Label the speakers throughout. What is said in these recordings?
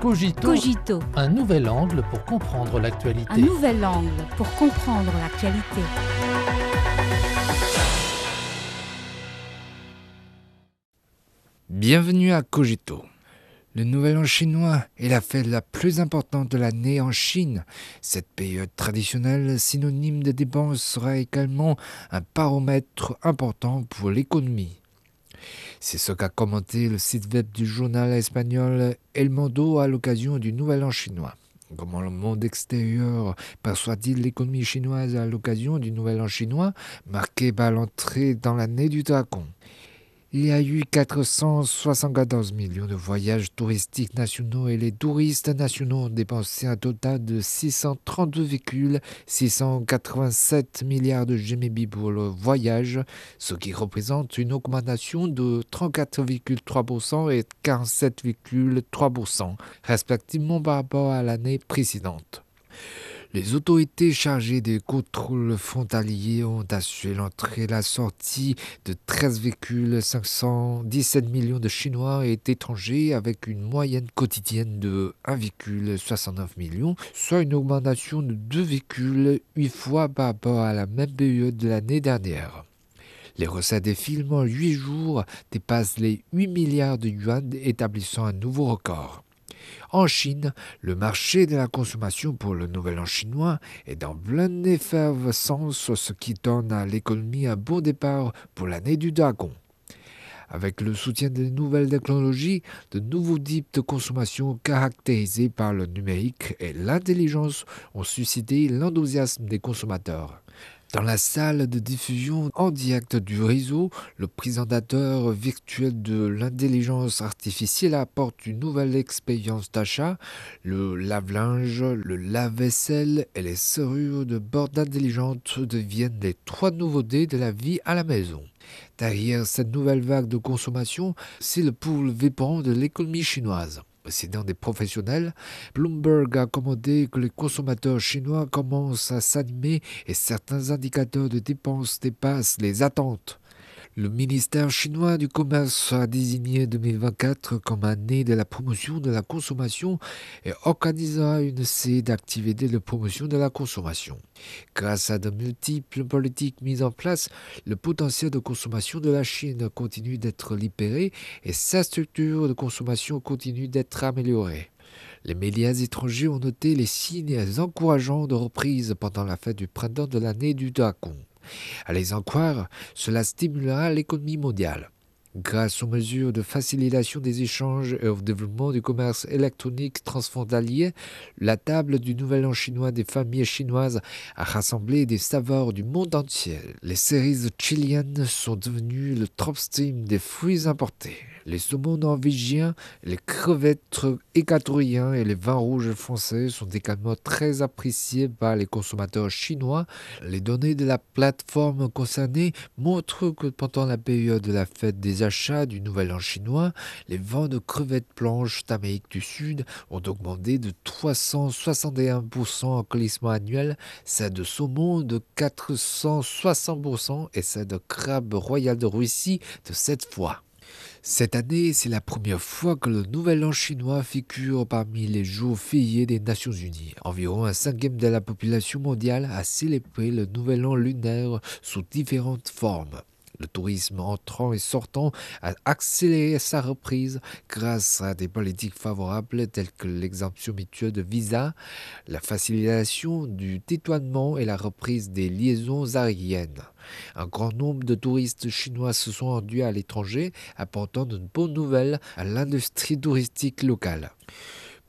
Speaker 1: Cogito,
Speaker 2: Cogito,
Speaker 1: un nouvel angle pour comprendre l'actualité.
Speaker 2: un nouvel angle pour comprendre l'actualité.
Speaker 3: Bienvenue à Cogito. Le Nouvel An chinois est la fête la plus importante de l'année en Chine. Cette période traditionnelle, synonyme de dépenses, sera également un paramètre important pour l'économie. C'est ce qu'a commenté le site web du journal espagnol El Mundo à l'occasion du Nouvel An chinois. Comment le monde extérieur perçoit-il l'économie chinoise à l'occasion du Nouvel An chinois, marqué par l'entrée dans l'année du dragon? Il y a eu 474 millions de voyages touristiques nationaux et les touristes nationaux ont dépensé un total de 632,687 milliards de GMB pour le voyage, ce qui représente une augmentation de 34,3% et 47,3% respectivement par rapport à l'année précédente. Les autorités chargées des contrôles frontaliers ont assuré l'entrée et la sortie de 13,517 millions de Chinois et d'étrangers avec une moyenne quotidienne de 1,69 million, soit une augmentation de 2,8 fois par rapport à la même période de l'année dernière. Les recettes des films en 8 jours dépassent les 8 milliards de yuan, établissant un nouveau record. En Chine, le marché de la consommation pour le Nouvel An chinois est en pleine effervescence, ce qui donne à l'économie un bon départ pour l'année du dragon. Avec le soutien des nouvelles technologies, de nouveaux types de consommation caractérisés par le numérique et l'intelligence ont suscité l'enthousiasme des consommateurs. Dans la salle de diffusion en direct du réseau, le présentateur virtuel de l'intelligence artificielle apporte une nouvelle expérience d'achat. Le lave-linge, le lave-vaisselle et les serrures de bord intelligentes deviennent les trois nouveautés de la vie à la maison. Derrière cette nouvelle vague de consommation, c'est le poule vibrant de l'économie chinoise dans des professionnels, Bloomberg a commandé que les consommateurs chinois commencent à s'animer et certains indicateurs de dépenses dépassent les attentes. Le ministère chinois du Commerce a désigné 2024 comme année de la promotion de la consommation et organisera une série d'activités de promotion de la consommation. Grâce à de multiples politiques mises en place, le potentiel de consommation de la Chine continue d'être libéré et sa structure de consommation continue d'être améliorée. Les médias étrangers ont noté les signes encourageants de reprise pendant la fête du printemps de l'année du dragon. À les en croire, cela stimulera l'économie mondiale. Grâce aux mesures de facilitation des échanges et au développement du commerce électronique transfrontalier, la table du Nouvel An chinois des familles chinoises a rassemblé des saveurs du monde entier. Les cerises chiliennes sont devenues le top stream des fruits importés. Les saumons norvégiens, les crevettes équatoriens et les vins rouges français sont également très appréciés par les consommateurs chinois. Les données de la plateforme concernée montrent que pendant la période de la fête des achats du Nouvel An chinois, les ventes de crevettes blanches d'Amérique du Sud ont augmenté de 361% en glissement annuel, celles de saumon de 460% et celles de crabe royal de Russie de 7 fois. Cette année, c'est la première fois que le Nouvel An chinois figure parmi les jours fériés des Nations Unies. Environ un cinquième de la population mondiale a célébré le Nouvel An lunaire sous différentes formes. Le tourisme entrant et sortant a accéléré sa reprise grâce à des politiques favorables telles que l'exemption mutuelle de visa, la facilitation du détoinement et la reprise des liaisons aériennes. Un grand nombre de touristes chinois se sont rendus à l'étranger, apportant de bonnes nouvelles à l'industrie touristique locale.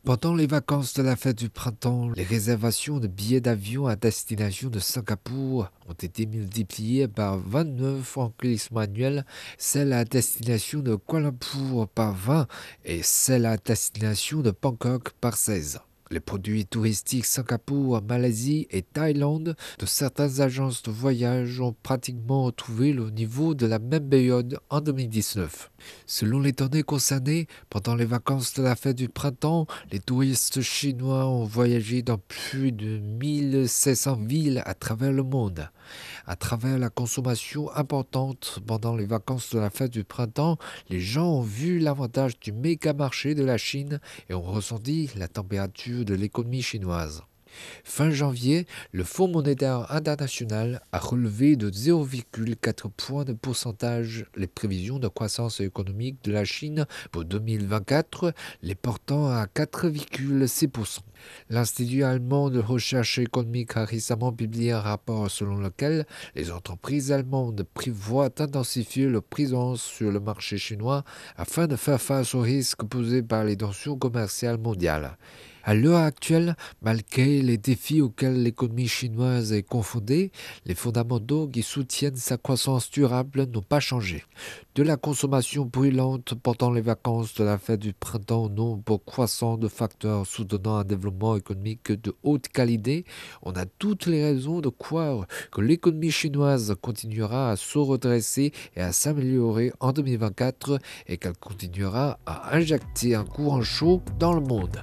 Speaker 3: Pendant les vacances de la fête du printemps, les réservations de billets d'avion à destination de Singapour ont été multipliées par 29 en glissement annuel, celles à destination de Kuala Lumpur par 20 et celles à destination de Bangkok par 16. Les produits touristiques Singapour, Malaisie et Thaïlande de certaines agences de voyage ont pratiquement retrouvé le niveau de la même période en 2019. Selon les données concernées, pendant les vacances de la fête du printemps, les touristes chinois ont voyagé dans plus de 1700 villes à travers le monde. À travers la consommation importante pendant les vacances de la fête du printemps, les gens ont vu l'avantage du méga marché de la Chine et ont ressenti la température de l'économie chinoise. Fin janvier, le Fonds monétaire international a relevé de 0,4 points de pourcentage les prévisions de croissance économique de la Chine pour 2024, les portant à 4,6%. L'Institut allemand de recherche économique a récemment publié un rapport selon lequel les entreprises allemandes prévoient d'intensifier leur présence sur le marché chinois afin de faire face aux risques posés par les tensions commerciales mondiales. À l'heure actuelle, malgré les défis auxquels l'économie chinoise est confondée, les fondamentaux qui soutiennent sa croissance durable n'ont pas changé. De la consommation brûlante pendant les vacances de la fête du printemps au nombre croissant de facteurs soutenant un économique de haute qualité, on a toutes les raisons de croire que l'économie chinoise continuera à se redresser et à s'améliorer en 2024 et qu'elle continuera à injecter un courant chaud dans le monde.